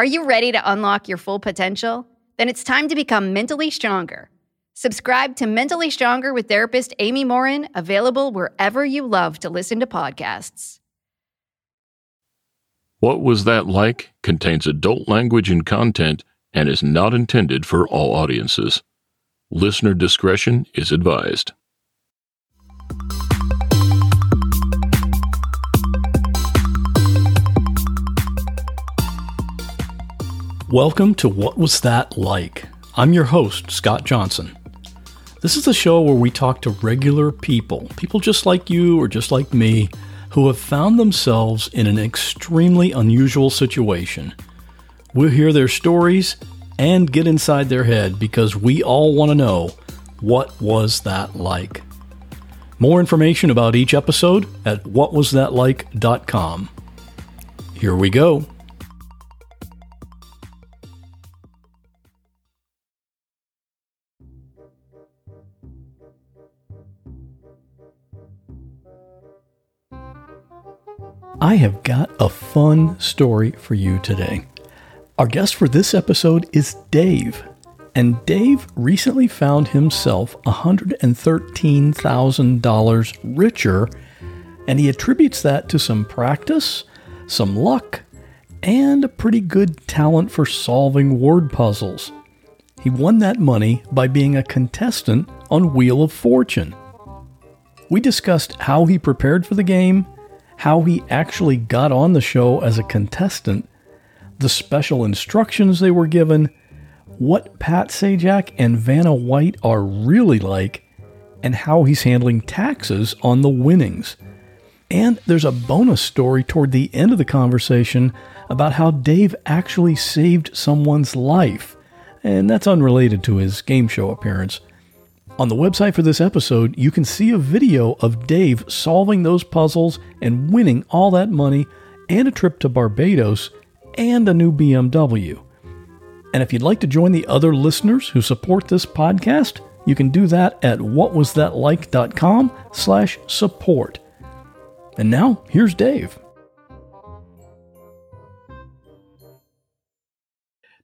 Are you ready to unlock your full potential? Then it's time to become mentally stronger. Subscribe to Mentally Stronger with therapist Amy Morin, available wherever you love to listen to podcasts. What Was That Like contains adult language and content and is not intended for all audiences. Listener discretion is advised. Welcome to What Was That Like? I'm your host, Scott Johnson. This is the show where we talk to regular people, people just like you or just like me, who have found themselves in an extremely unusual situation. We'll hear their stories and get inside their head because we all want to know what was that like. More information about each episode at whatwasthatlike.com. Here we go. I have got a fun story for you today. Our guest for this episode is Dave. And Dave recently found himself $113,000 richer, and he attributes that to some practice, some luck, and a pretty good talent for solving word puzzles. He won that money by being a contestant on Wheel of Fortune. We discussed how he prepared for the game how he actually got on the show as a contestant, the special instructions they were given, what Pat Sajak and Vanna White are really like, and how he's handling taxes on the winnings. And there's a bonus story toward the end of the conversation about how Dave actually saved someone's life, and that's unrelated to his game show appearance. On the website for this episode, you can see a video of Dave solving those puzzles and winning all that money and a trip to Barbados and a new BMW. And if you'd like to join the other listeners who support this podcast, you can do that at whatwasthatlike.com slash support. And now, here's Dave.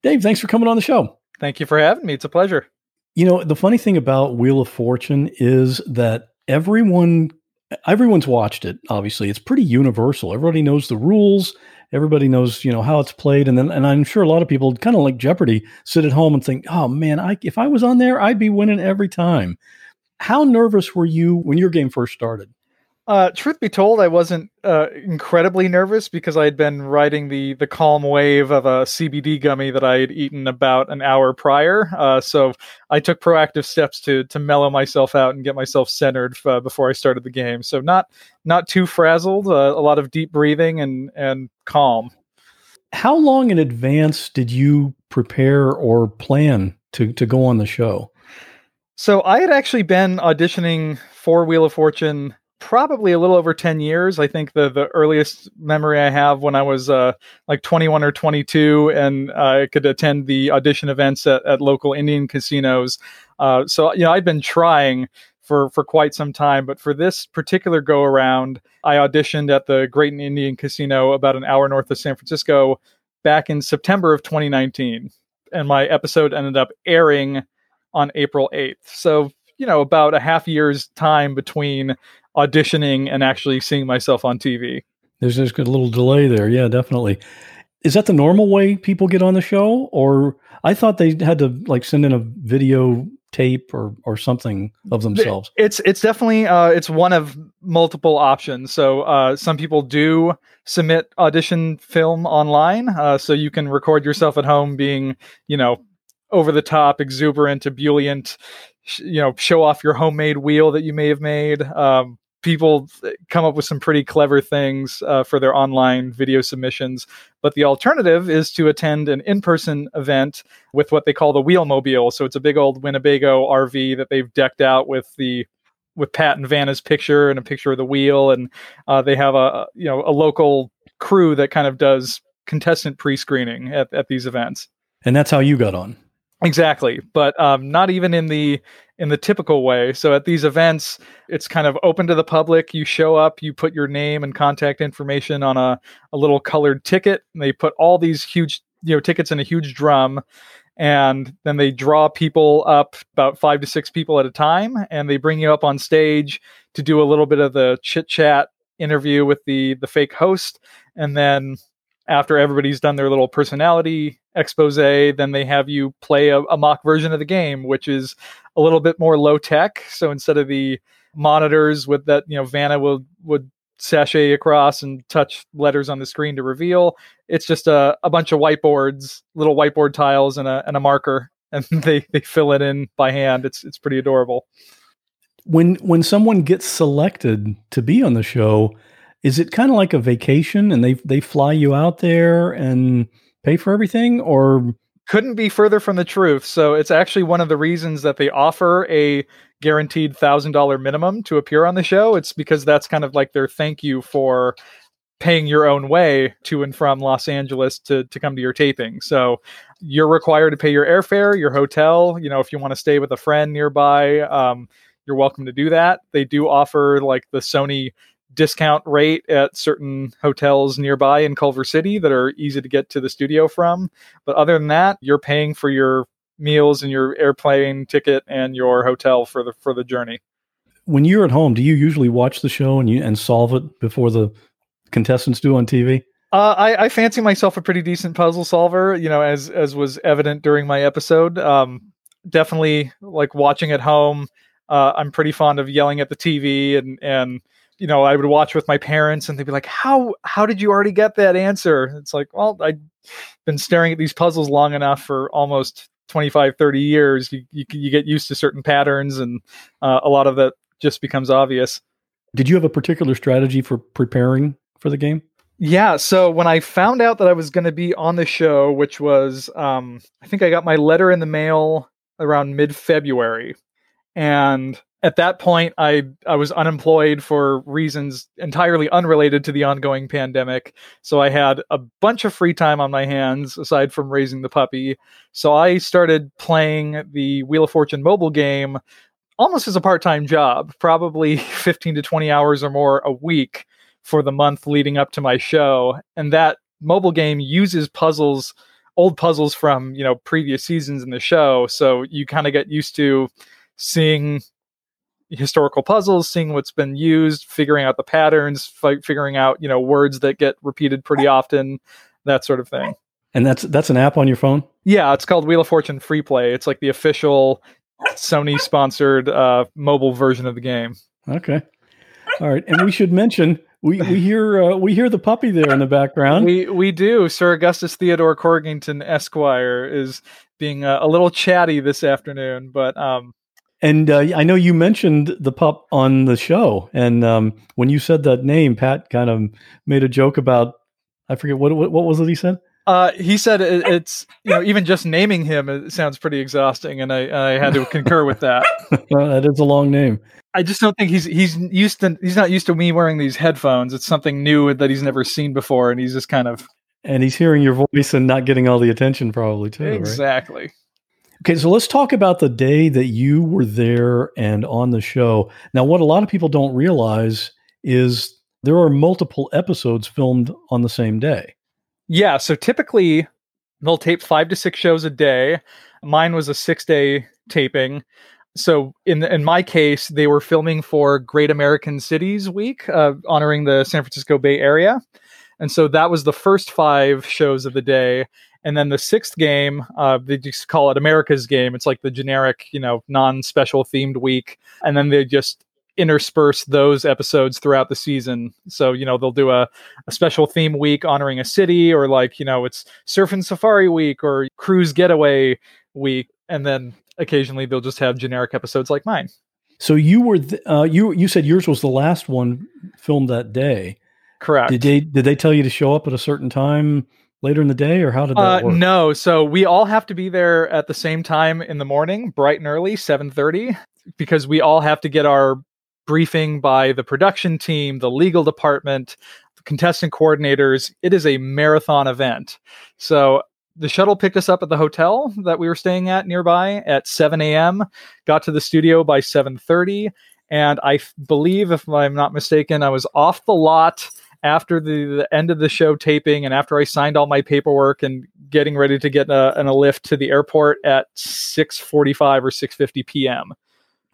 Dave, thanks for coming on the show. Thank you for having me. It's a pleasure. You know, the funny thing about Wheel of Fortune is that everyone everyone's watched it, obviously. It's pretty universal. Everybody knows the rules, everybody knows, you know, how it's played and then and I'm sure a lot of people kind of like Jeopardy sit at home and think, "Oh man, I if I was on there, I'd be winning every time." How nervous were you when your game first started? Uh, truth be told, I wasn't uh, incredibly nervous because I had been riding the the calm wave of a CBD gummy that I had eaten about an hour prior. Uh, so I took proactive steps to to mellow myself out and get myself centered uh, before I started the game. So not not too frazzled. Uh, a lot of deep breathing and and calm. How long in advance did you prepare or plan to to go on the show? So I had actually been auditioning for Wheel of Fortune probably a little over 10 years. I think the the earliest memory I have when I was uh, like 21 or 22 and uh, I could attend the audition events at, at local Indian casinos. Uh, so, you know, I'd been trying for, for quite some time, but for this particular go around, I auditioned at the Great Indian Casino about an hour north of San Francisco back in September of 2019. And my episode ended up airing on April 8th. So, you know, about a half year's time between auditioning and actually seeing myself on TV. There's just a little delay there. Yeah, definitely. Is that the normal way people get on the show? Or I thought they had to like send in a video tape or or something of themselves. It's it's definitely uh, it's one of multiple options. So uh, some people do submit audition film online, uh, so you can record yourself at home being you know over the top, exuberant, ebullient, you know, show off your homemade wheel that you may have made. Um, people come up with some pretty clever things uh, for their online video submissions. But the alternative is to attend an in person event with what they call the Wheelmobile. So it's a big old Winnebago RV that they've decked out with the with Pat and Vanna's picture and a picture of the wheel, and uh, they have a you know a local crew that kind of does contestant pre-screening at, at these events. And that's how you got on. Exactly, but um, not even in the in the typical way. So at these events, it's kind of open to the public. You show up, you put your name and contact information on a, a little colored ticket, and they put all these huge you know tickets in a huge drum, and then they draw people up about five to six people at a time, and they bring you up on stage to do a little bit of the chit chat interview with the the fake host, and then after everybody's done their little personality expose, then they have you play a, a, mock version of the game, which is a little bit more low tech. So instead of the monitors with that, you know, Vanna will would sashay across and touch letters on the screen to reveal, it's just a, a bunch of whiteboards, little whiteboard tiles and a and a marker, and they they fill it in by hand. It's it's pretty adorable. When when someone gets selected to be on the show, is it kind of like a vacation and they they fly you out there and pay for everything or couldn't be further from the truth so it's actually one of the reasons that they offer a guaranteed $1000 minimum to appear on the show it's because that's kind of like their thank you for paying your own way to and from Los Angeles to to come to your taping. So you're required to pay your airfare, your hotel. You know, if you want to stay with a friend nearby, um, you're welcome to do that. They do offer like the Sony discount rate at certain hotels nearby in Culver City that are easy to get to the studio from. But other than that, you're paying for your meals and your airplane ticket and your hotel for the for the journey. When you're at home, do you usually watch the show and you and solve it before the contestants do on TV? Uh, I, I, fancy myself a pretty decent puzzle solver, you know, as as was evident during my episode. Um, definitely like watching at home. Uh, I'm pretty fond of yelling at the TV and and you know, I would watch with my parents and they'd be like, "How how did you already get that answer?" It's like, "Well, I've been staring at these puzzles long enough for almost 25 30 years. You you, you get used to certain patterns and uh, a lot of that just becomes obvious." Did you have a particular strategy for preparing for the game? Yeah, so when I found out that I was going to be on the show, which was um, I think I got my letter in the mail around mid-February and at that point i i was unemployed for reasons entirely unrelated to the ongoing pandemic. So i had a bunch of free time on my hands aside from raising the puppy. So i started playing the wheel of fortune mobile game almost as a part-time job probably 15 to 20 hours or more a week for the month leading up to my show. And that mobile game uses puzzles old puzzles from you know previous seasons in the show. So you kind of get used to seeing historical puzzles, seeing what's been used, figuring out the patterns, f- figuring out you know words that get repeated pretty often, that sort of thing. And that's that's an app on your phone. Yeah, it's called Wheel of Fortune Free Play. It's like the official Sony sponsored uh, mobile version of the game. Okay, all right, and we should mention we we hear uh, we hear the puppy there in the background. We we do. Sir Augustus Theodore Corgington Esquire is being uh, a little chatty this afternoon, but um, and uh, I know you mentioned the pup on the show, and um, when you said that name, Pat kind of made a joke about I forget what what, what was it he said. Uh, he said it, it's you know even just naming him it sounds pretty exhausting, and I, I had to concur with that. that is a long name. I just don't think he's he's used to he's not used to me wearing these headphones. It's something new that he's never seen before, and he's just kind of and he's hearing your voice and not getting all the attention probably too. Exactly. Right? Okay, so let's talk about the day that you were there and on the show. Now, what a lot of people don't realize is there are multiple episodes filmed on the same day. Yeah, so typically they'll tape five to six shows a day. Mine was a six day taping. So in in my case, they were filming for Great American Cities Week, uh, honoring the San Francisco Bay Area. And so that was the first five shows of the day. And then the sixth game, uh, they just call it America's game. It's like the generic, you know, non special themed week. And then they just intersperse those episodes throughout the season. So, you know, they'll do a, a special theme week honoring a city, or like, you know, it's surf and safari week or cruise getaway week. And then occasionally they'll just have generic episodes like mine. So you were th- uh, you you said yours was the last one filmed that day. Correct. Did they did they tell you to show up at a certain time later in the day, or how did that uh, work? No, so we all have to be there at the same time in the morning, bright and early, seven thirty, because we all have to get our briefing by the production team, the legal department, the contestant coordinators. It is a marathon event. So the shuttle picked us up at the hotel that we were staying at nearby at 7 a.m. Got to the studio by 7:30, and I f- believe, if I'm not mistaken, I was off the lot after the, the end of the show taping and after I signed all my paperwork and getting ready to get a, in a lift to the airport at 6:45 or 6:50 p.m.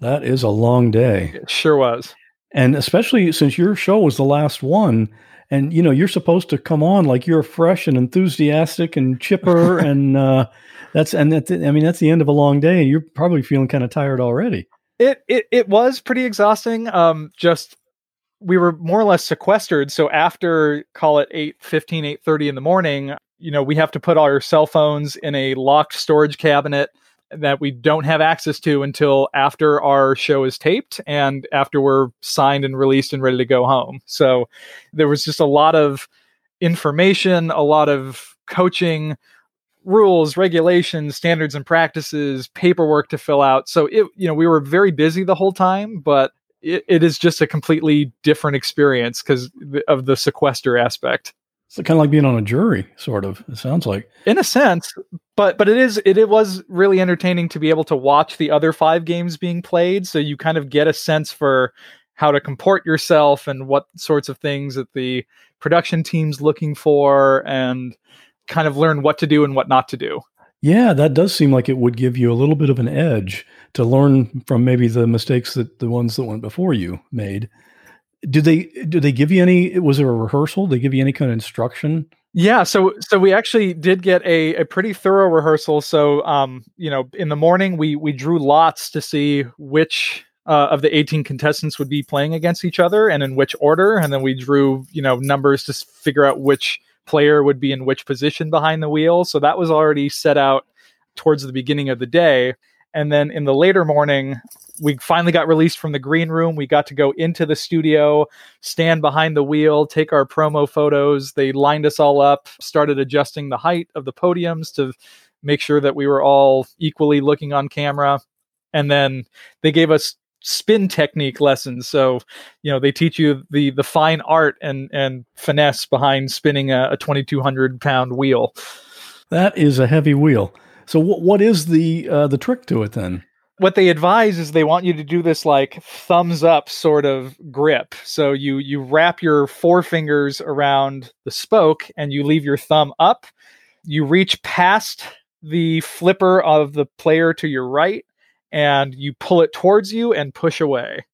That is a long day. It sure was. And especially since your show was the last one, and you know you're supposed to come on like you're fresh and enthusiastic and chipper, and uh, that's and that's I mean that's the end of a long day, and you're probably feeling kind of tired already. It it it was pretty exhausting. Um, just we were more or less sequestered. So after call it 8 15, 8 30 in the morning, you know, we have to put our cell phones in a locked storage cabinet that we don't have access to until after our show is taped and after we're signed and released and ready to go home. So there was just a lot of information, a lot of coaching, rules, regulations, standards and practices, paperwork to fill out. So it you know, we were very busy the whole time, but it, it is just a completely different experience because of the sequester aspect. It's kind of like being on a jury, sort of. It sounds like, in a sense, but but it is it, it was really entertaining to be able to watch the other five games being played, so you kind of get a sense for how to comport yourself and what sorts of things that the production team's looking for, and kind of learn what to do and what not to do. Yeah, that does seem like it would give you a little bit of an edge to learn from maybe the mistakes that the ones that went before you made. Did they did they give you any was there a rehearsal? Did they give you any kind of instruction? Yeah, so so we actually did get a, a pretty thorough rehearsal. So um, you know, in the morning we we drew lots to see which uh, of the 18 contestants would be playing against each other and in which order and then we drew you know numbers to figure out which player would be in which position behind the wheel. So that was already set out towards the beginning of the day. And then in the later morning, we finally got released from the green room. We got to go into the studio, stand behind the wheel, take our promo photos. They lined us all up, started adjusting the height of the podiums to make sure that we were all equally looking on camera. And then they gave us spin technique lessons. So, you know, they teach you the the fine art and and finesse behind spinning a, a 2200 pound wheel. That is a heavy wheel. So, what what is the uh, the trick to it then? What they advise is they want you to do this like thumbs up sort of grip. So you you wrap your forefingers around the spoke and you leave your thumb up. You reach past the flipper of the player to your right and you pull it towards you and push away.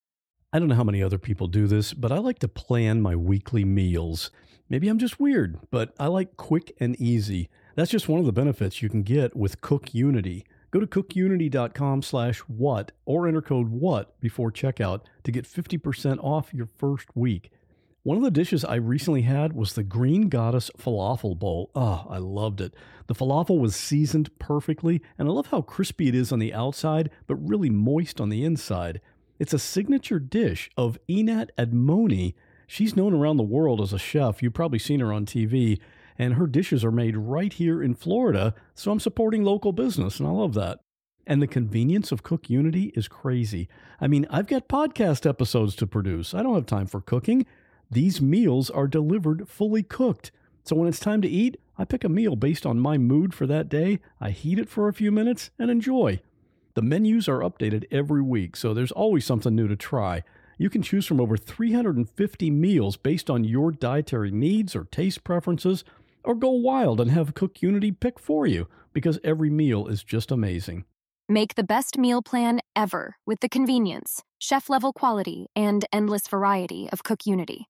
I don't know how many other people do this, but I like to plan my weekly meals. Maybe I'm just weird, but I like quick and easy. That's just one of the benefits you can get with Cook Unity. Go to cookunity.com slash what or enter code what before checkout to get 50% off your first week. One of the dishes I recently had was the Green Goddess Falafel Bowl. Oh, I loved it. The falafel was seasoned perfectly, and I love how crispy it is on the outside, but really moist on the inside. It's a signature dish of Einat Admony. She's known around the world as a chef. You've probably seen her on TV, and her dishes are made right here in Florida, so I'm supporting local business, and I love that. And the convenience of Cook Unity is crazy. I mean, I've got podcast episodes to produce. I don't have time for cooking. These meals are delivered fully cooked. So when it's time to eat, I pick a meal based on my mood for that day, I heat it for a few minutes, and enjoy. The menus are updated every week, so there's always something new to try. You can choose from over 350 meals based on your dietary needs or taste preferences, or go wild and have Cook Unity pick for you because every meal is just amazing. Make the best meal plan ever with the convenience, chef level quality, and endless variety of Cook Unity.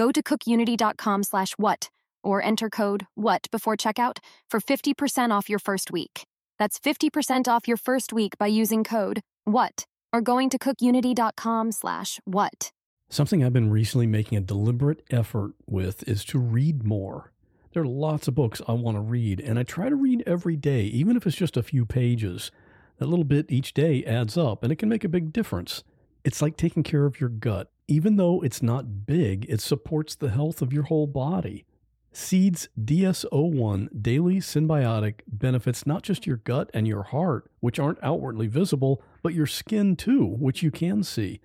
Go to cookunity.com slash what or enter code WHAT before checkout for 50% off your first week. That's 50% off your first week by using code WHAT or going to cookunity.com slash what. Something I've been recently making a deliberate effort with is to read more. There are lots of books I want to read, and I try to read every day, even if it's just a few pages. That little bit each day adds up, and it can make a big difference. It's like taking care of your gut. Even though it's not big, it supports the health of your whole body. Seeds DS01 Daily Synbiotic benefits not just your gut and your heart, which aren't outwardly visible, but your skin too, which you can see.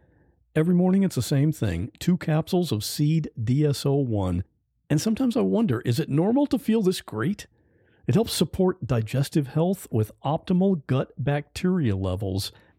Every morning it's the same thing two capsules of Seed DS01. And sometimes I wonder is it normal to feel this great? It helps support digestive health with optimal gut bacteria levels.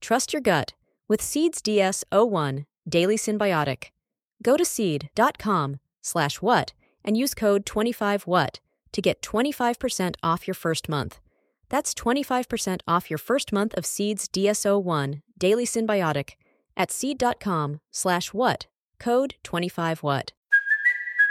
Trust your gut with Seeds DS01 Daily Synbiotic. Go to seed.com slash what and use code 25what to get 25% off your first month. That's 25% off your first month of Seeds DS01 Daily Synbiotic at seed.com slash what, code 25what.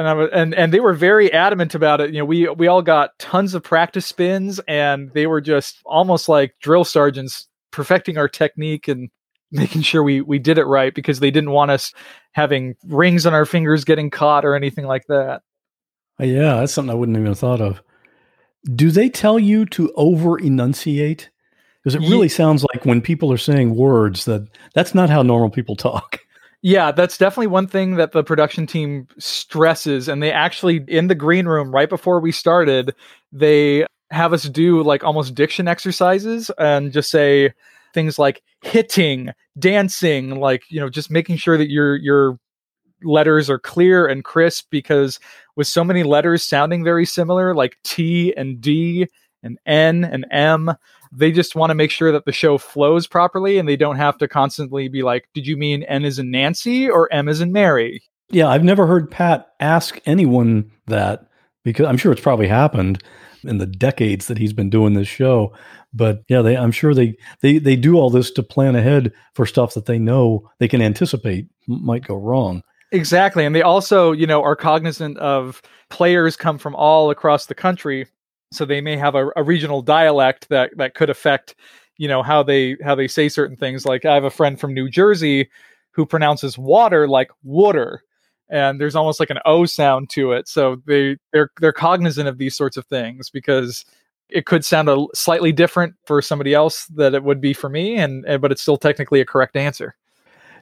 And I was, and and they were very adamant about it. You know, we we all got tons of practice spins, and they were just almost like drill sergeants perfecting our technique and making sure we we did it right because they didn't want us having rings on our fingers getting caught or anything like that. Uh, Yeah, that's something I wouldn't even have thought of. Do they tell you to over enunciate? Because it really sounds like when people are saying words that that's not how normal people talk. Yeah, that's definitely one thing that the production team stresses. And they actually, in the green room, right before we started, they have us do like almost diction exercises and just say things like hitting, dancing, like, you know, just making sure that your, your, letters are clear and crisp because with so many letters sounding very similar like T and D and N and M they just want to make sure that the show flows properly and they don't have to constantly be like, did you mean N is in Nancy or M is in Mary? Yeah, I've never heard Pat ask anyone that because I'm sure it's probably happened in the decades that he's been doing this show. But yeah, they, I'm sure they, they they do all this to plan ahead for stuff that they know they can anticipate might go wrong. Exactly. And they also, you know, are cognizant of players come from all across the country. So they may have a, a regional dialect that, that could affect, you know, how they how they say certain things. Like I have a friend from New Jersey who pronounces water like water. And there's almost like an O sound to it. So they they're they're cognizant of these sorts of things because it could sound a slightly different for somebody else that it would be for me and, and but it's still technically a correct answer.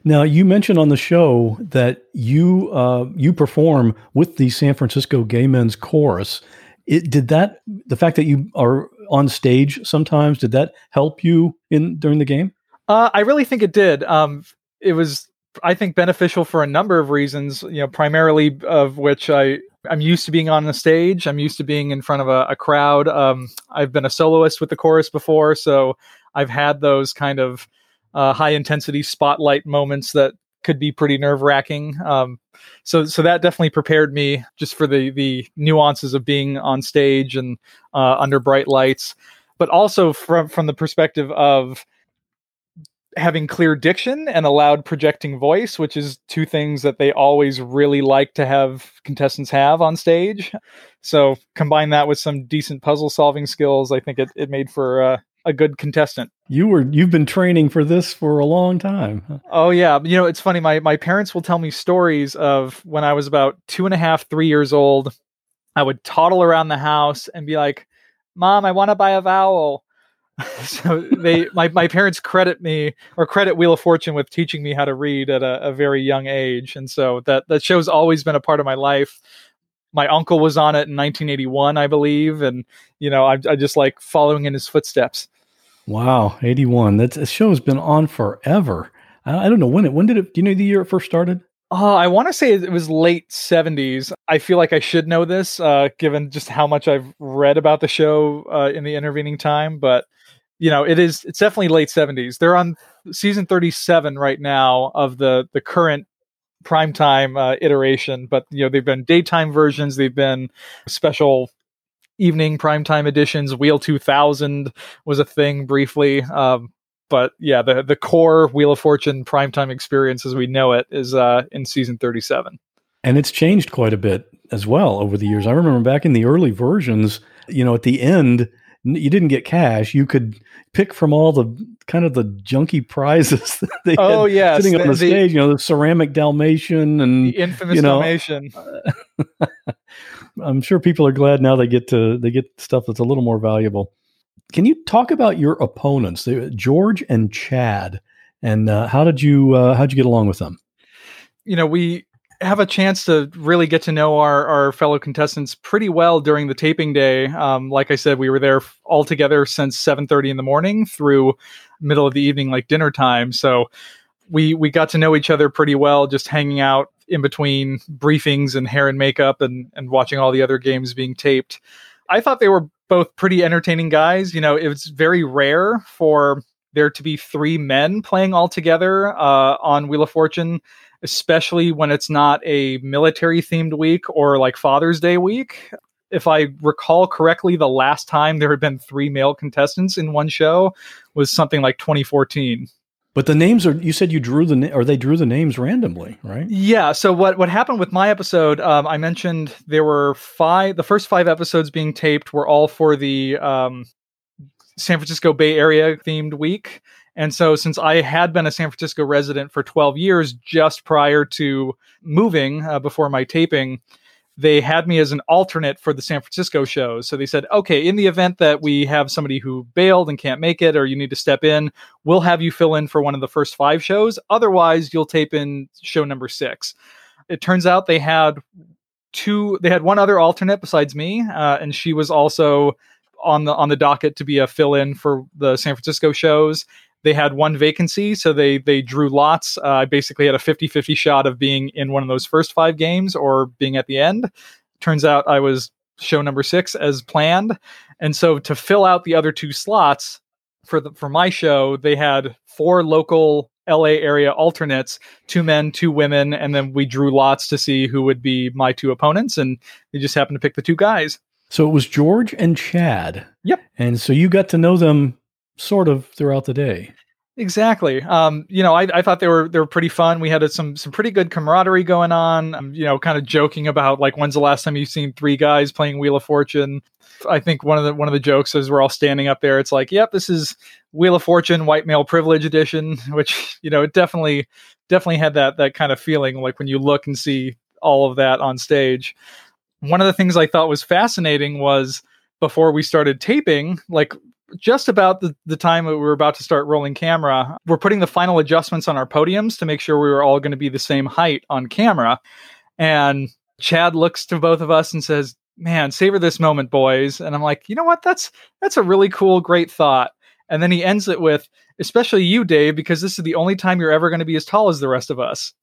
Now, you mentioned on the show that you uh, you perform with the San Francisco Gay Men's Chorus. It, did that the fact that you are on stage sometimes did that help you in during the game? Uh, I really think it did. Um, it was, I think, beneficial for a number of reasons. You know, primarily of which I I'm used to being on the stage. I'm used to being in front of a, a crowd. Um, I've been a soloist with the chorus before, so I've had those kind of uh, high intensity spotlight moments that could be pretty nerve wracking. Um, so so that definitely prepared me just for the the nuances of being on stage and uh, under bright lights, but also from from the perspective of having clear diction and a loud projecting voice, which is two things that they always really like to have contestants have on stage. So combine that with some decent puzzle solving skills, I think it, it made for uh, a good contestant. You were you've been training for this for a long time. Oh yeah, you know it's funny. My my parents will tell me stories of when I was about two and a half, three years old. I would toddle around the house and be like, "Mom, I want to buy a vowel." so they, my my parents credit me or credit Wheel of Fortune with teaching me how to read at a, a very young age, and so that that show's always been a part of my life. My uncle was on it in 1981, I believe, and you know, I, I just like following in his footsteps. Wow, 81. That's that show's been on forever. I, I don't know when it. When did it? Do you know the year it first started? Uh, I want to say it was late 70s. I feel like I should know this, uh, given just how much I've read about the show uh, in the intervening time. But you know, it is. It's definitely late 70s. They're on season 37 right now of the the current primetime uh, iteration. But you know, they've been daytime versions. They've been special evening primetime editions. Wheel 2000 was a thing briefly. Um, but yeah, the the core Wheel of Fortune primetime experience as we know it is uh, in season 37. And it's changed quite a bit as well over the years. I remember back in the early versions, you know, at the end, you didn't get cash. You could pick from all the kind of the junky prizes that they oh yeah sitting the, on the, the, stage. You know, the ceramic Dalmatian and the infamous you know, Dalmatian. I'm sure people are glad now they get to they get stuff that's a little more valuable. Can you talk about your opponents, George and Chad, and uh, how did you uh, how did you get along with them? You know, we have a chance to really get to know our, our fellow contestants pretty well during the taping day. Um, like I said, we were there all together since 7:30 in the morning through middle of the evening, like dinner time. So we we got to know each other pretty well, just hanging out in between briefings and hair and makeup, and and watching all the other games being taped. I thought they were both pretty entertaining guys. You know, it's very rare for there to be three men playing all together uh, on Wheel of Fortune, especially when it's not a military themed week or like Father's Day week. If I recall correctly, the last time there had been three male contestants in one show was something like 2014. But the names are you said you drew the or they drew the names randomly, right? Yeah. So what what happened with my episode? Um, I mentioned there were five. The first five episodes being taped were all for the um, San Francisco Bay Area themed week. And so, since I had been a San Francisco resident for 12 years just prior to moving uh, before my taping, they had me as an alternate for the San Francisco shows. So they said, okay, in the event that we have somebody who bailed and can't make it, or you need to step in, we'll have you fill in for one of the first five shows. Otherwise, you'll tape in show number six. It turns out they had two, they had one other alternate besides me, uh, and she was also on the on the docket to be a fill in for the San Francisco shows they had one vacancy so they they drew lots. Uh, i basically had a 50-50 shot of being in one of those first five games or being at the end. Turns out i was show number six as planned. And so to fill out the other two slots for the for my show they had four local la area alternates two men two women and then we drew lots to see who would be my two opponents and they just happened to pick the two guys. So it was george and chad. Yep. And so you got to know them sort of throughout the day. Exactly. Um, you know, I, I thought they were they were pretty fun. We had some some pretty good camaraderie going on. Um, you know, kind of joking about like when's the last time you've seen three guys playing Wheel of Fortune. I think one of the one of the jokes is we're all standing up there. It's like, yep, this is Wheel of Fortune White Male Privilege Edition, which you know, it definitely definitely had that that kind of feeling like when you look and see all of that on stage. One of the things I thought was fascinating was before we started taping, like just about the, the time that we were about to start rolling camera, we're putting the final adjustments on our podiums to make sure we were all going to be the same height on camera. And Chad looks to both of us and says, "Man, savor this moment, boys." And I'm like, "You know what? That's that's a really cool, great thought." And then he ends it with, "Especially you, Dave, because this is the only time you're ever going to be as tall as the rest of us."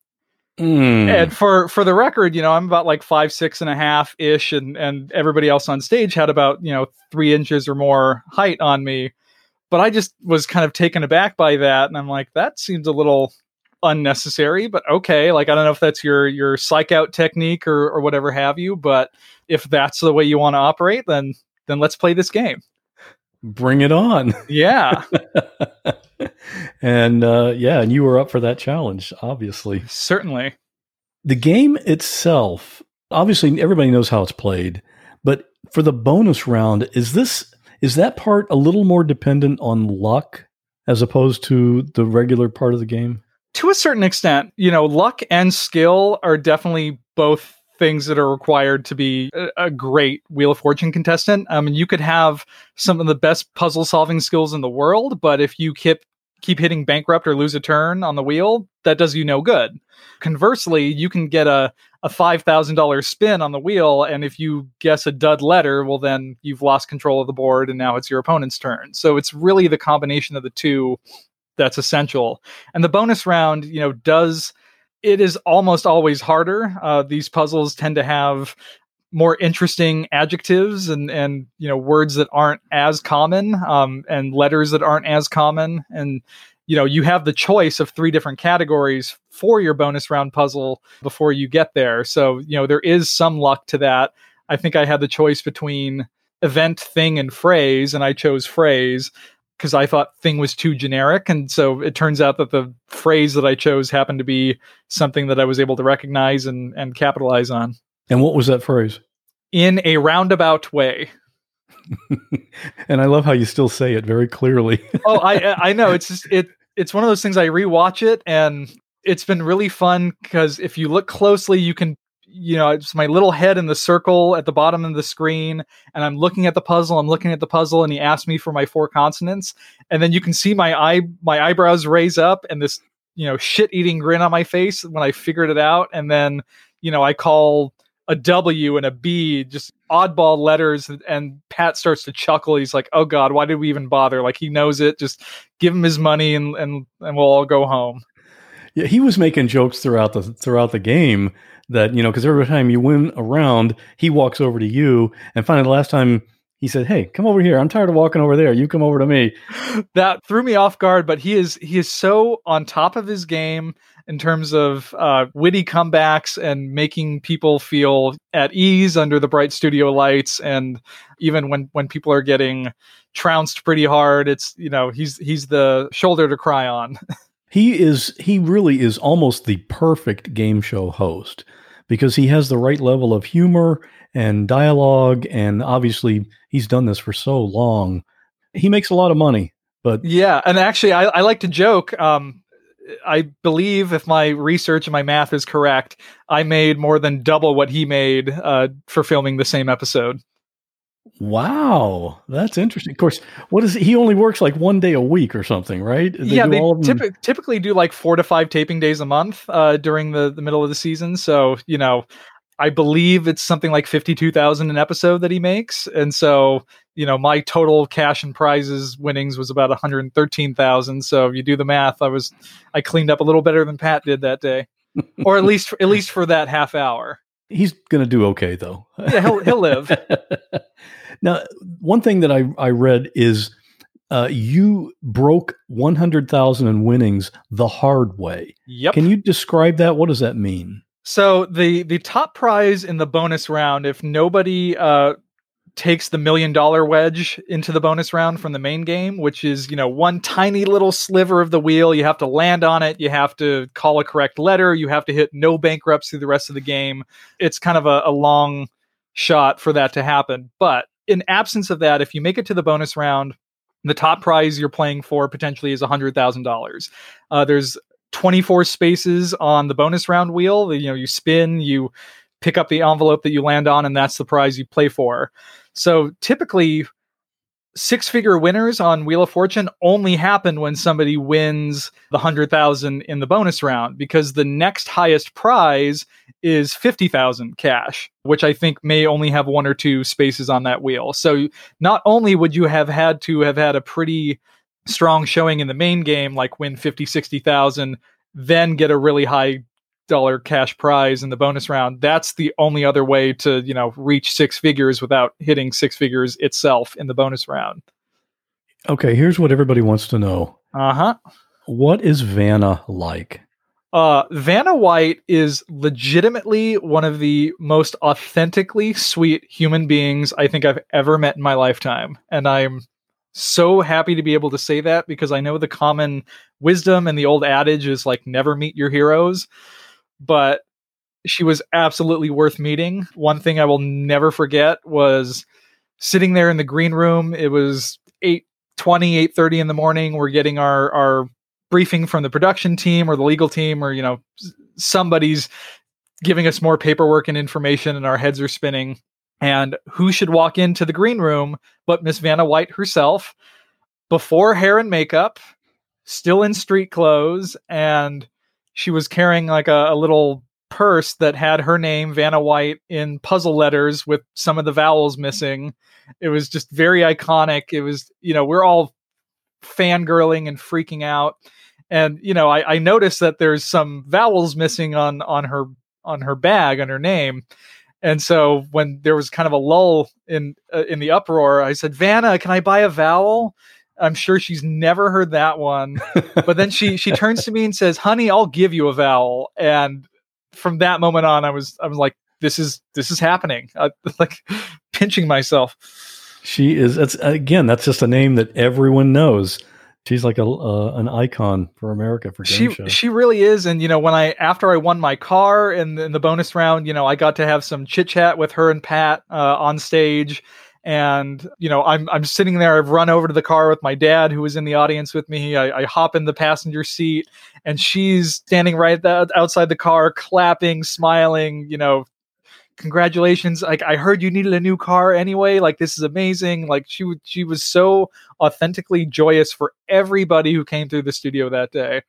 Mm. And for for the record, you know, I'm about like five, six and a half ish, and and everybody else on stage had about you know three inches or more height on me. But I just was kind of taken aback by that, and I'm like, that seems a little unnecessary. But okay, like I don't know if that's your your psych out technique or or whatever have you. But if that's the way you want to operate, then then let's play this game. Bring it on. Yeah. and uh, yeah, and you were up for that challenge, obviously. Certainly. The game itself, obviously, everybody knows how it's played, but for the bonus round, is this is that part a little more dependent on luck as opposed to the regular part of the game? To a certain extent, you know, luck and skill are definitely both things that are required to be a, a great Wheel of Fortune contestant. I mean, you could have some of the best puzzle solving skills in the world, but if you keep keep hitting bankrupt or lose a turn on the wheel, that does you no good. Conversely, you can get a a five thousand dollar spin on the wheel, and if you guess a dud letter, well, then you've lost control of the board, and now it's your opponent's turn. So it's really the combination of the two that's essential. And the bonus round, you know, does it is almost always harder. Uh, these puzzles tend to have more interesting adjectives and and you know words that aren't as common um, and letters that aren't as common and you know you have the choice of three different categories for your bonus round puzzle before you get there so you know there is some luck to that i think i had the choice between event thing and phrase and i chose phrase because I thought thing was too generic. And so it turns out that the phrase that I chose happened to be something that I was able to recognize and, and capitalize on. And what was that phrase? In a roundabout way. and I love how you still say it very clearly. oh, I I know. It's just it it's one of those things I rewatch it and it's been really fun because if you look closely, you can you know, it's my little head in the circle at the bottom of the screen, and I'm looking at the puzzle. I'm looking at the puzzle, and he asked me for my four consonants, and then you can see my eye, my eyebrows raise up, and this, you know, shit-eating grin on my face when I figured it out, and then, you know, I call a W and a B, just oddball letters, and Pat starts to chuckle. He's like, "Oh God, why did we even bother?" Like he knows it. Just give him his money, and and and we'll all go home. Yeah, he was making jokes throughout the throughout the game that you know because every time you win a round, he walks over to you, and finally the last time he said, "Hey, come over here. I'm tired of walking over there. You come over to me." That threw me off guard, but he is he is so on top of his game in terms of uh, witty comebacks and making people feel at ease under the bright studio lights, and even when when people are getting trounced pretty hard, it's you know he's he's the shoulder to cry on. He is he really is almost the perfect game show host because he has the right level of humor and dialogue and obviously he's done this for so long. He makes a lot of money, but yeah, and actually I, I like to joke um I believe if my research and my math is correct, I made more than double what he made uh, for filming the same episode. Wow, that's interesting. Of course, what is he only works like one day a week or something, right? They yeah, they typ- typically do like four to five taping days a month uh, during the the middle of the season. So you know, I believe it's something like fifty two thousand an episode that he makes, and so you know, my total cash and prizes winnings was about one hundred thirteen thousand. So if you do the math, I was I cleaned up a little better than Pat did that day, or at least at least for that half hour. He's going to do okay though. Yeah, he'll he'll live. now, one thing that I I read is uh, you broke 100,000 in winnings the hard way. Yep. Can you describe that? What does that mean? So the the top prize in the bonus round, if nobody uh, takes the million dollar wedge into the bonus round from the main game, which is, you know, one tiny little sliver of the wheel. You have to land on it. You have to call a correct letter. You have to hit no bankrupts through the rest of the game. It's kind of a, a long shot for that to happen. But in absence of that, if you make it to the bonus round, the top prize you're playing for potentially is $100,000. Uh, there's 24 spaces on the bonus round wheel. You know, you spin, you pick up the envelope that you land on, and that's the prize you play for. So typically, six figure winners on Wheel of Fortune only happen when somebody wins the 100,000 in the bonus round because the next highest prize is 50,000 cash, which I think may only have one or two spaces on that wheel. So not only would you have had to have had a pretty strong showing in the main game, like win 50, 60,000, then get a really high dollar cash prize in the bonus round that's the only other way to you know reach six figures without hitting six figures itself in the bonus round. Okay here's what everybody wants to know. Uh-huh. What is vanna like? Uh, Vanna White is legitimately one of the most authentically sweet human beings I think I've ever met in my lifetime. And I'm so happy to be able to say that because I know the common wisdom and the old adage is like never meet your heroes but she was absolutely worth meeting. One thing I will never forget was sitting there in the green room. It was 8 20, 8 30 in the morning. We're getting our our briefing from the production team or the legal team or you know somebody's giving us more paperwork and information, and our heads are spinning. And who should walk into the green room but Miss Vanna White herself, before hair and makeup, still in street clothes, and she was carrying like a, a little purse that had her name, Vanna White, in puzzle letters with some of the vowels missing. It was just very iconic. It was, you know, we're all fangirling and freaking out. And, you know, I, I noticed that there's some vowels missing on on her on her bag, on her name. And so when there was kind of a lull in uh, in the uproar, I said, "Vanna, can I buy a vowel?" I'm sure she's never heard that one. but then she she turns to me and says, "Honey, I'll give you a vowel." And from that moment on, I was I was like, "This is this is happening." I, like pinching myself. She is. That's again. That's just a name that everyone knows. She's like a uh, an icon for America for game she shows. she really is and you know when i after i won my car in, in the bonus round you know i got to have some chit chat with her and pat uh, on stage and you know i'm i'm sitting there i've run over to the car with my dad who was in the audience with me i, I hop in the passenger seat and she's standing right th- outside the car clapping smiling you know congratulations like i heard you needed a new car anyway like this is amazing like she w- she was so authentically joyous for everybody who came through the studio that day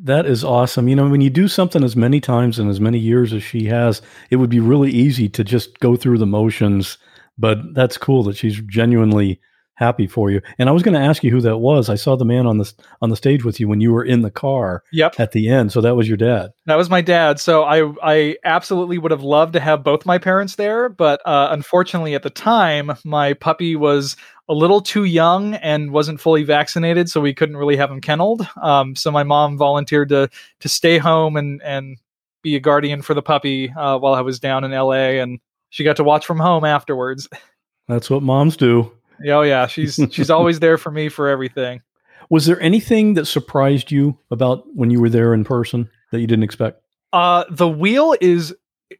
That is awesome. You know, when you do something as many times and as many years as she has, it would be really easy to just go through the motions. But that's cool that she's genuinely happy for you. And I was going to ask you who that was. I saw the man on the on the stage with you when you were in the car yep at the end. So that was your dad. That was my dad. So I I absolutely would have loved to have both my parents there, but uh, unfortunately at the time my puppy was a little too young and wasn't fully vaccinated, so we couldn't really have him kenneled. Um, so my mom volunteered to to stay home and and be a guardian for the puppy uh, while I was down in L.A. and she got to watch from home afterwards. That's what moms do. oh yeah, she's she's always there for me for everything. Was there anything that surprised you about when you were there in person that you didn't expect? Uh, the wheel is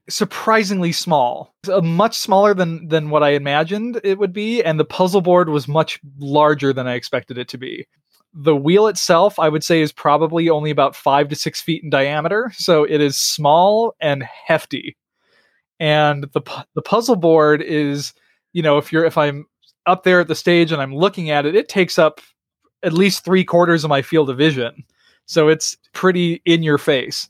surprisingly small, uh, much smaller than than what I imagined it would be, and the puzzle board was much larger than I expected it to be. The wheel itself, I would say, is probably only about five to six feet in diameter, so it is small and hefty. And the the puzzle board is, you know, if you're if I'm up there at the stage and I'm looking at it, it takes up at least three quarters of my field of vision. So it's pretty in your face.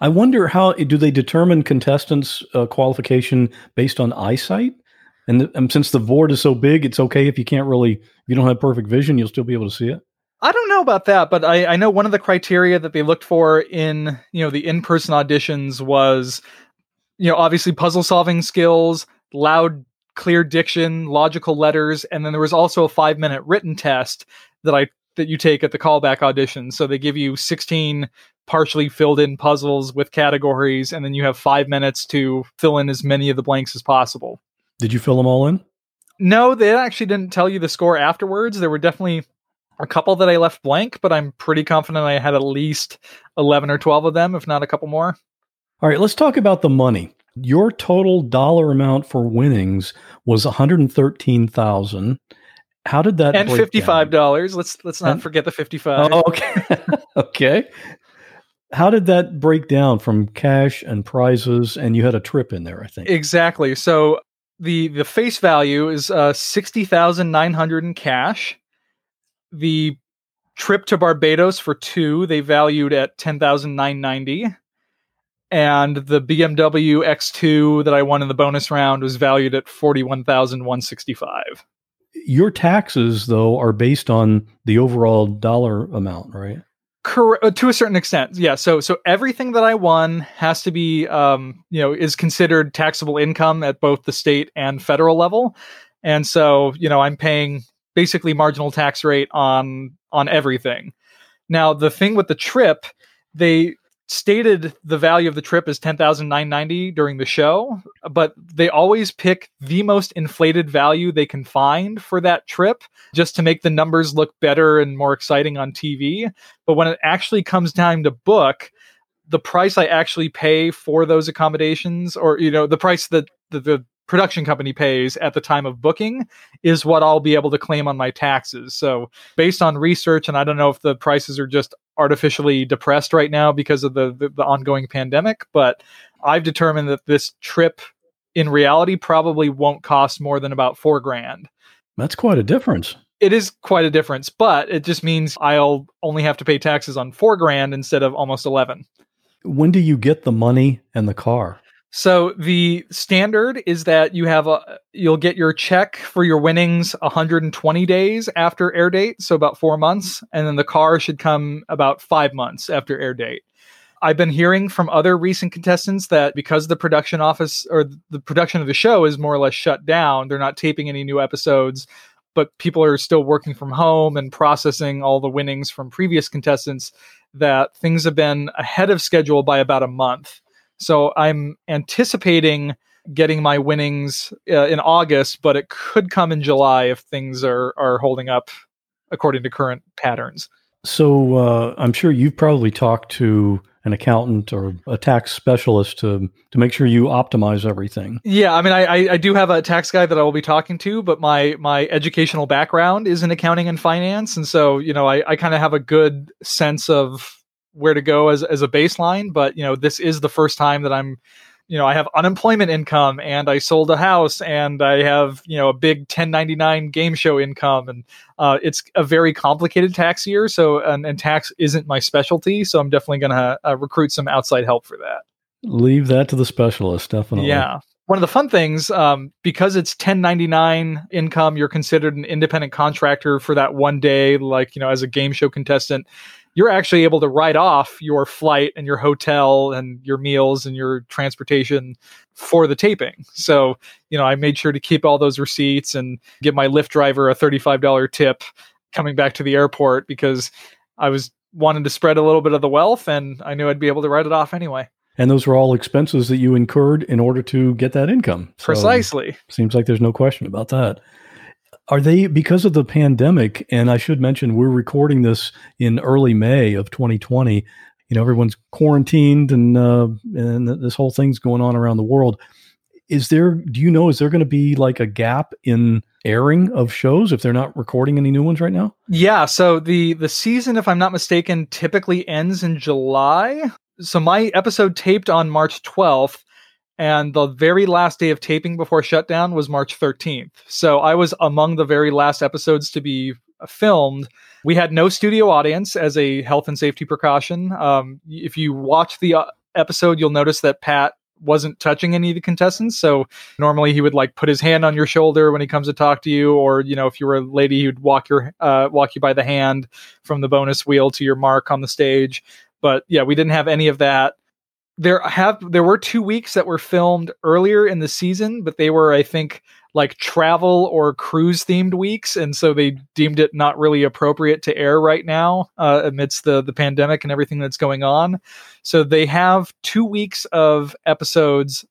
I wonder how do they determine contestants' uh, qualification based on eyesight? And, the, and since the board is so big, it's okay if you can't really, if you don't have perfect vision, you'll still be able to see it. I don't know about that, but I, I know one of the criteria that they looked for in you know the in-person auditions was you know obviously puzzle solving skills, loud, clear diction, logical letters, and then there was also a five-minute written test that I that you take at the callback audition. So they give you 16 partially filled in puzzles with categories, and then you have five minutes to fill in as many of the blanks as possible. Did you fill them all in? No, they actually didn't tell you the score afterwards. There were definitely a couple that I left blank, but I'm pretty confident I had at least 11 or 12 of them, if not a couple more. All right, let's talk about the money. Your total dollar amount for winnings was 113,000. How did that And break fifty-five down? dollars. Let's let's not And- forget the fifty-five. Oh, okay. okay. How did that break down from cash and prizes? And you had a trip in there, I think. Exactly. So the the face value is uh, sixty thousand nine hundred in cash. The trip to Barbados for two they valued at ten thousand nine ninety, and the BMW X2 that I won in the bonus round was valued at forty one thousand one sixty five. Your taxes, though, are based on the overall dollar amount, right? Correct uh, to a certain extent, yeah. So so everything that I won has to be, um, you know, is considered taxable income at both the state and federal level, and so you know I'm paying basically marginal tax rate on on everything. Now the thing with the trip, they stated the value of the trip nine ninety during the show, but they always pick the most inflated value they can find for that trip just to make the numbers look better and more exciting on TV. But when it actually comes time to book, the price I actually pay for those accommodations, or you know, the price that the, the production company pays at the time of booking, is what I'll be able to claim on my taxes. So based on research, and I don't know if the prices are just artificially depressed right now because of the, the, the ongoing pandemic. But I've determined that this trip in reality probably won't cost more than about four grand. That's quite a difference. It is quite a difference, but it just means I'll only have to pay taxes on four grand instead of almost 11. When do you get the money and the car? So the standard is that you have a you'll get your check for your winnings 120 days after air date, so about 4 months, and then the car should come about 5 months after air date. I've been hearing from other recent contestants that because the production office or the production of the show is more or less shut down, they're not taping any new episodes, but people are still working from home and processing all the winnings from previous contestants that things have been ahead of schedule by about a month. So I'm anticipating getting my winnings uh, in August, but it could come in July if things are are holding up according to current patterns. So uh, I'm sure you've probably talked to an accountant or a tax specialist to to make sure you optimize everything. Yeah, I mean, I, I, I do have a tax guy that I will be talking to, but my my educational background is in accounting and finance, and so you know, I, I kind of have a good sense of where to go as as a baseline. But you know, this is the first time that I'm you know, I have unemployment income and I sold a house and I have, you know, a big 1099 game show income. And uh, it's a very complicated tax year. So, and, and tax isn't my specialty. So I'm definitely going to uh, recruit some outside help for that. Leave that to the specialist, definitely. Yeah. One of the fun things, um, because it's 1099 income, you're considered an independent contractor for that one day, like, you know, as a game show contestant you're actually able to write off your flight and your hotel and your meals and your transportation for the taping. So, you know, I made sure to keep all those receipts and give my Lyft driver a $35 tip coming back to the airport because I was wanting to spread a little bit of the wealth and I knew I'd be able to write it off anyway. And those were all expenses that you incurred in order to get that income. So Precisely. Seems like there's no question about that. Are they because of the pandemic? And I should mention we're recording this in early May of 2020. You know, everyone's quarantined and uh, and this whole thing's going on around the world. Is there? Do you know? Is there going to be like a gap in airing of shows if they're not recording any new ones right now? Yeah. So the the season, if I'm not mistaken, typically ends in July. So my episode taped on March 12th and the very last day of taping before shutdown was March 13th. So I was among the very last episodes to be filmed. We had no studio audience as a health and safety precaution. Um, if you watch the uh, episode, you'll notice that Pat wasn't touching any of the contestants. So normally he would like put his hand on your shoulder when he comes to talk to you, or you know, if you were a lady, he would walk your uh, walk you by the hand from the bonus wheel to your mark on the stage. But yeah, we didn't have any of that there have there were two weeks that were filmed earlier in the season, but they were I think like travel or cruise themed weeks, and so they deemed it not really appropriate to air right now uh, amidst the the pandemic and everything that's going on. So they have two weeks of episodes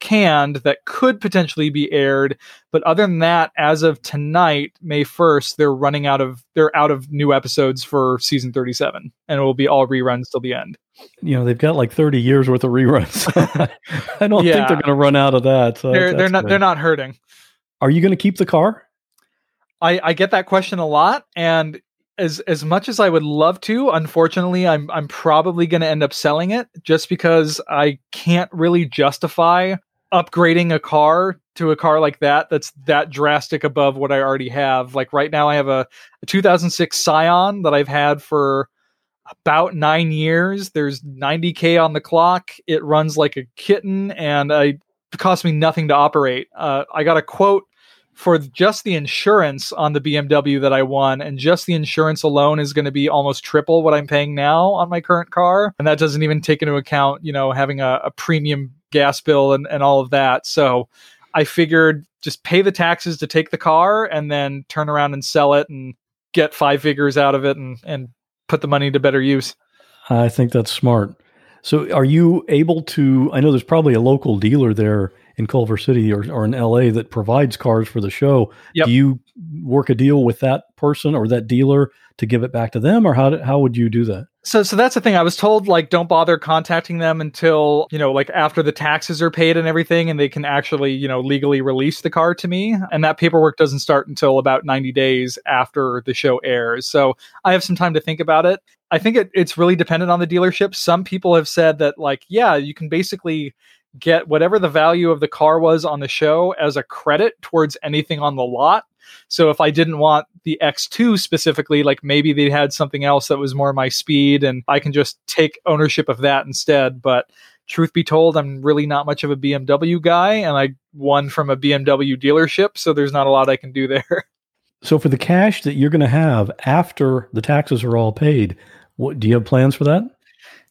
canned that could potentially be aired but other than that as of tonight may 1st they're running out of they're out of new episodes for season 37 and it will be all reruns till the end you know they've got like 30 years worth of reruns i don't yeah. think they're going to run out of that so they're, they're not good. they're not hurting are you going to keep the car i i get that question a lot and as as much as I would love to, unfortunately, I'm I'm probably going to end up selling it just because I can't really justify upgrading a car to a car like that that's that drastic above what I already have. Like right now, I have a, a 2006 Scion that I've had for about nine years. There's 90k on the clock. It runs like a kitten, and it cost me nothing to operate. Uh, I got a quote for just the insurance on the BMW that I won, and just the insurance alone is going to be almost triple what I'm paying now on my current car. And that doesn't even take into account, you know, having a, a premium gas bill and, and all of that. So I figured just pay the taxes to take the car and then turn around and sell it and get five figures out of it and, and put the money to better use. I think that's smart. So are you able to I know there's probably a local dealer there in Culver City or, or in LA that provides cars for the show. Yep. Do you work a deal with that person or that dealer to give it back to them, or how, how would you do that? So, so that's the thing. I was told like don't bother contacting them until you know like after the taxes are paid and everything, and they can actually you know legally release the car to me. And that paperwork doesn't start until about ninety days after the show airs. So I have some time to think about it. I think it, it's really dependent on the dealership. Some people have said that like yeah, you can basically get whatever the value of the car was on the show as a credit towards anything on the lot. So if I didn't want the X2 specifically, like maybe they had something else that was more my speed and I can just take ownership of that instead. But truth be told, I'm really not much of a BMW guy and I won from a BMW dealership. So there's not a lot I can do there. So for the cash that you're going to have after the taxes are all paid, what do you have plans for that?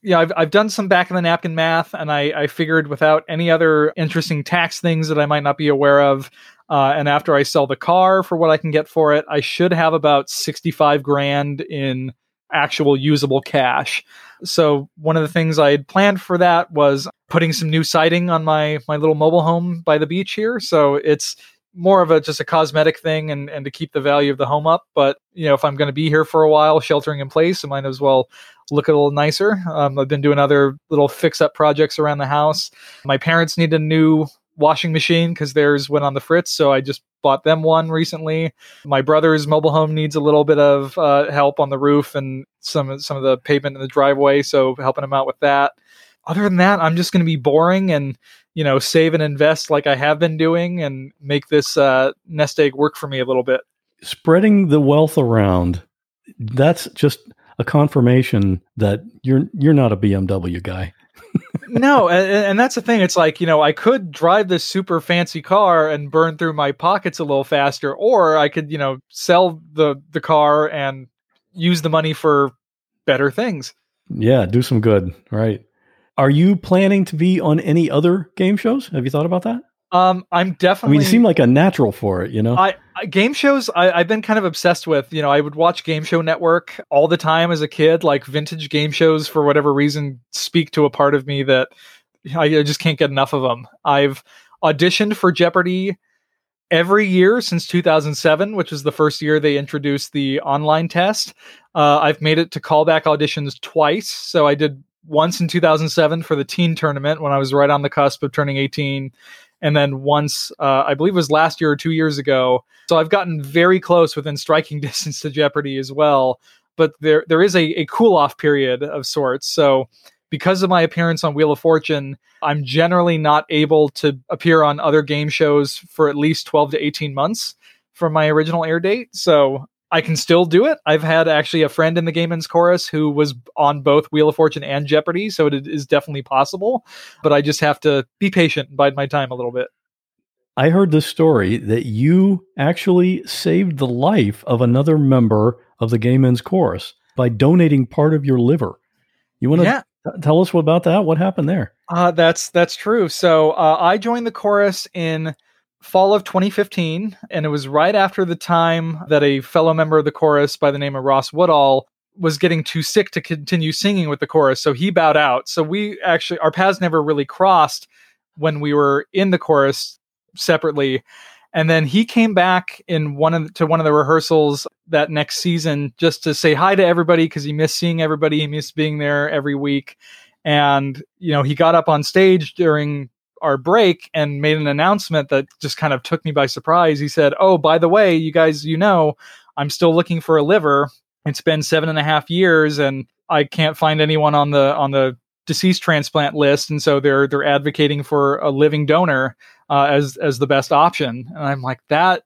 yeah, I've, I've done some back of the napkin math, and I, I figured without any other interesting tax things that I might not be aware of, uh, and after I sell the car for what I can get for it, I should have about 65 grand in actual usable cash. So one of the things I had planned for that was putting some new siding on my my little mobile home by the beach here. So it's more of a just a cosmetic thing and, and to keep the value of the home up. But you know, if I'm going to be here for a while, sheltering in place, I might as well look a little nicer. Um, I've been doing other little fix up projects around the house. My parents need a new washing machine because theirs went on the fritz, so I just bought them one recently. My brother's mobile home needs a little bit of uh, help on the roof and some some of the pavement in the driveway, so helping him out with that. Other than that, I'm just going to be boring and you know save and invest like I have been doing and make this uh, nest egg work for me a little bit. Spreading the wealth around. That's just a confirmation that you're you're not a BMW guy. no, and, and, that's the thing. It's like you know, I could drive this super fancy car and burn through my pockets a little faster, or I could you know sell the the car and use the money for better things. Yeah, do some good. Right. Are you planning to be on any other game shows? Have you thought about that? Um, I'm definitely. I mean, you seem like a natural for it. You know, I, I game shows. I, have been kind of obsessed with. You know, I would watch Game Show Network all the time as a kid. Like vintage game shows, for whatever reason, speak to a part of me that I, I just can't get enough of them. I've auditioned for Jeopardy every year since 2007, which was the first year they introduced the online test. Uh, I've made it to callback auditions twice. So I did once in 2007 for the teen tournament when I was right on the cusp of turning 18 and then once uh, I believe it was last year or two years ago. So I've gotten very close within striking distance to Jeopardy as well. But there there is a, a cool off period of sorts. So because of my appearance on Wheel of Fortune, I'm generally not able to appear on other game shows for at least 12 to 18 months from my original air date. So I can still do it. I've had actually a friend in the Gay Men's Chorus who was on both Wheel of Fortune and Jeopardy, so it is definitely possible. But I just have to be patient and bide my time a little bit. I heard the story that you actually saved the life of another member of the Gay Men's Chorus by donating part of your liver. You want to yeah. t- tell us about that? What happened there? Uh, that's that's true. So uh, I joined the chorus in fall of 2015, and it was right after the time that a fellow member of the chorus by the name of Ross Woodall was getting too sick to continue singing with the chorus, so he bowed out. So we actually our paths never really crossed when we were in the chorus separately. And then he came back in one of the, to one of the rehearsals that next season just to say hi to everybody because he missed seeing everybody, he missed being there every week. And you know, he got up on stage during our break and made an announcement that just kind of took me by surprise. He said, Oh, by the way, you guys, you know, I'm still looking for a liver. It's been seven and a half years and I can't find anyone on the on the deceased transplant list. And so they're they're advocating for a living donor uh, as as the best option. And I'm like, that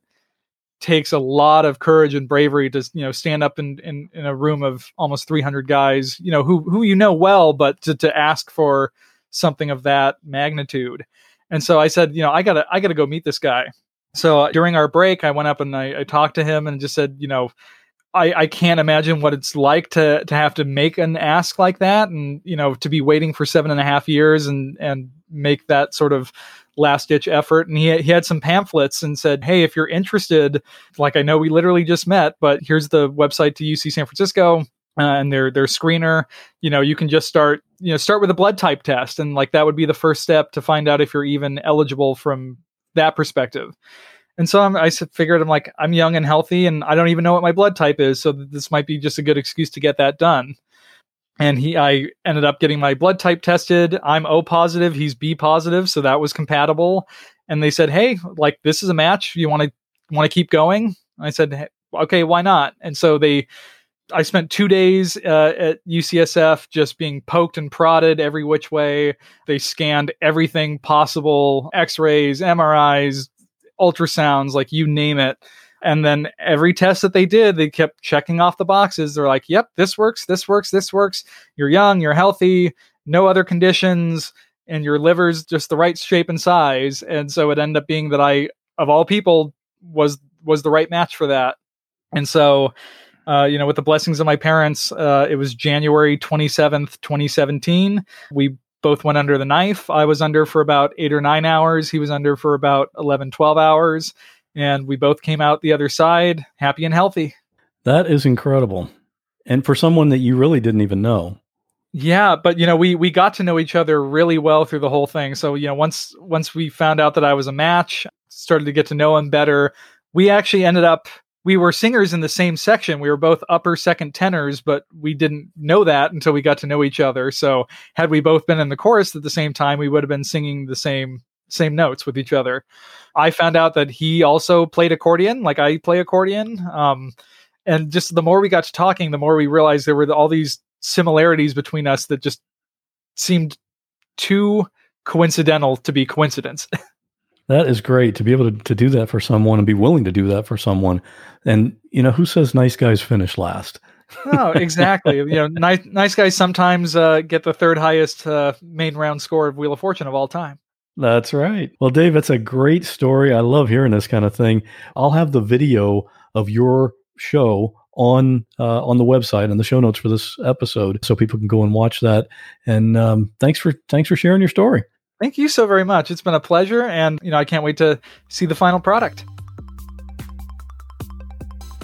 takes a lot of courage and bravery to you know stand up in, in, in a room of almost 300 guys you know who who you know well but to, to ask for something of that magnitude. And so I said, you know, I gotta, I gotta go meet this guy. So uh, during our break, I went up and I, I, talked to him and just said, you know, I, I can't imagine what it's like to to have to make an ask like that, and you know, to be waiting for seven and a half years and and make that sort of last ditch effort. And he he had some pamphlets and said, hey, if you're interested, like I know we literally just met, but here's the website to UC San Francisco uh, and their their screener you know you can just start you know start with a blood type test and like that would be the first step to find out if you're even eligible from that perspective and so I'm, i figured i'm like i'm young and healthy and i don't even know what my blood type is so this might be just a good excuse to get that done and he I ended up getting my blood type tested. I'm O positive, he's B positive, so that was compatible. And they said, "Hey, like this is a match. You want to want to keep going?" I said, "Okay, why not?" And so they I spent two days uh, at UCSF just being poked and prodded every which way. They scanned everything possible x rays, MRIs, ultrasounds, like you name it. And then every test that they did, they kept checking off the boxes. They're like, yep, this works, this works, this works. You're young, you're healthy, no other conditions, and your liver's just the right shape and size. And so it ended up being that I, of all people, was was the right match for that. And so uh, you know, with the blessings of my parents, uh, it was January 27th, 2017. We both went under the knife. I was under for about eight or nine hours. He was under for about 11, 12 hours. And we both came out the other side happy and healthy. That is incredible. And for someone that you really didn't even know. Yeah, but you know, we we got to know each other really well through the whole thing. So, you know, once once we found out that I was a match, started to get to know him better, we actually ended up we were singers in the same section. We were both upper second tenors, but we didn't know that until we got to know each other. So had we both been in the chorus at the same time, we would have been singing the same same notes with each other. I found out that he also played accordion, like I play accordion. Um, and just the more we got to talking, the more we realized there were all these similarities between us that just seemed too coincidental to be coincidence. That is great to be able to, to do that for someone and be willing to do that for someone. And, you know, who says nice guys finish last? oh, exactly. you know, nice nice guys sometimes uh, get the third highest uh, main round score of Wheel of Fortune of all time. That's right. Well, Dave, that's a great story. I love hearing this kind of thing. I'll have the video of your show on uh, on the website and the show notes for this episode, so people can go and watch that. And um, thanks for thanks for sharing your story. Thank you so very much. It's been a pleasure, and you know I can't wait to see the final product.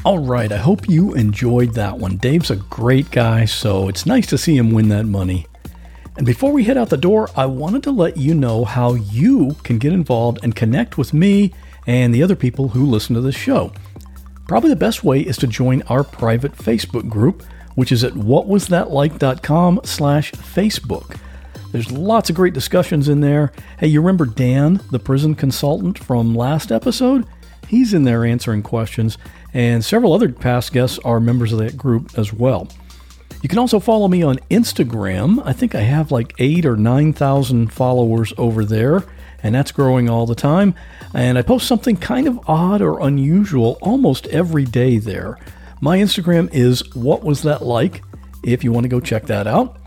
All right, I hope you enjoyed that one. Dave's a great guy, so it's nice to see him win that money. And before we head out the door, I wanted to let you know how you can get involved and connect with me and the other people who listen to this show. Probably the best way is to join our private Facebook group, which is at whatwasthatlike.com slash Facebook. There's lots of great discussions in there. Hey, you remember Dan, the prison consultant from last episode? He's in there answering questions, and several other past guests are members of that group as well. You can also follow me on Instagram. I think I have like eight or 9,000 followers over there, and that's growing all the time. And I post something kind of odd or unusual almost every day there. My Instagram is What Was That Like? If you want to go check that out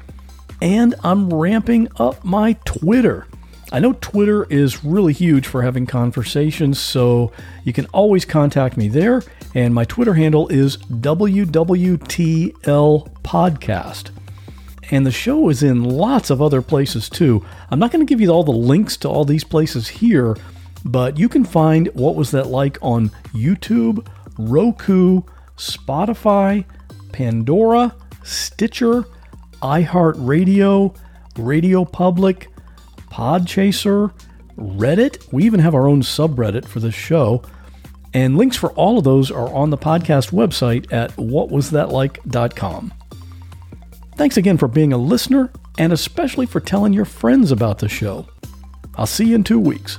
and I'm ramping up my Twitter. I know Twitter is really huge for having conversations, so you can always contact me there. And my Twitter handle is WWTL Podcast. And the show is in lots of other places too. I'm not going to give you all the links to all these places here, but you can find What Was That Like on YouTube, Roku, Spotify, Pandora, Stitcher, iHeartRadio, Radio Public, Podchaser, Reddit. We even have our own subreddit for this show. And links for all of those are on the podcast website at whatwasthatlike.com. Thanks again for being a listener and especially for telling your friends about the show. I'll see you in two weeks.